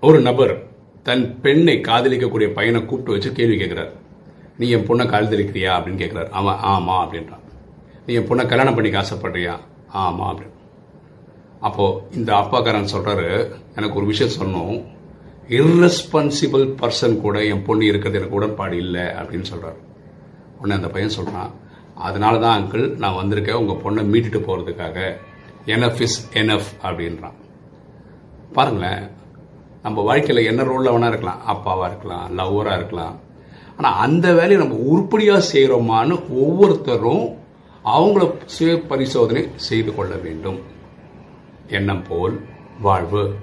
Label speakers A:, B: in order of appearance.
A: ஒரு நபர் தன் பெண்ணை காதலிக்கக்கூடிய பையனை கூப்பிட்டு வச்சு கேள்வி கேட்கிறார் நீ என் பொண்ணை காதலிக்கிறியா? அப்படின்னு கேட்கிறார் அவன் ஆமாம் அப்படின்றான். நீ என் பொண்ணை கல்யாணம் பண்ணிக்க ஆசைப்படுறியா ஆமாம் அப்படின்னு அப்போது இந்த அப்பாக்காரன் சொல்கிறாரு எனக்கு ஒரு விஷயம் சொன்னோம் இர்ரெஸ்பான்சிபிள் பர்சன் கூட என் பொண்ணு இருக்கிறது எனக்கு உடன்பாடு இல்லை அப்படின்னு சொல்கிறார் உடனே அந்த பையன் சொல்கிறான் அதனால தான் அங்கிள் நான் வந்திருக்கேன். உங்கள் பொண்ணை மீட்டுட்டு போகிறதுக்காக என்எஃப் இஸ் எனஃப் அப்படின்றான். பாருங்களேன் நம்ம வாழ்க்கையில் என்ன ரோலில் வேணா இருக்கலாம் அப்பாவாக இருக்கலாம் லவ்வராக இருக்கலாம். ஆனால் அந்த வேலையை நம்ம உருப்படியாக செய்கிறோமான்னு ஒவ்வொருத்தரும் அவங்கள சுய பரிசோதனை செய்து கொள்ள வேண்டும். எண்ணம் போல் வாழ்வு.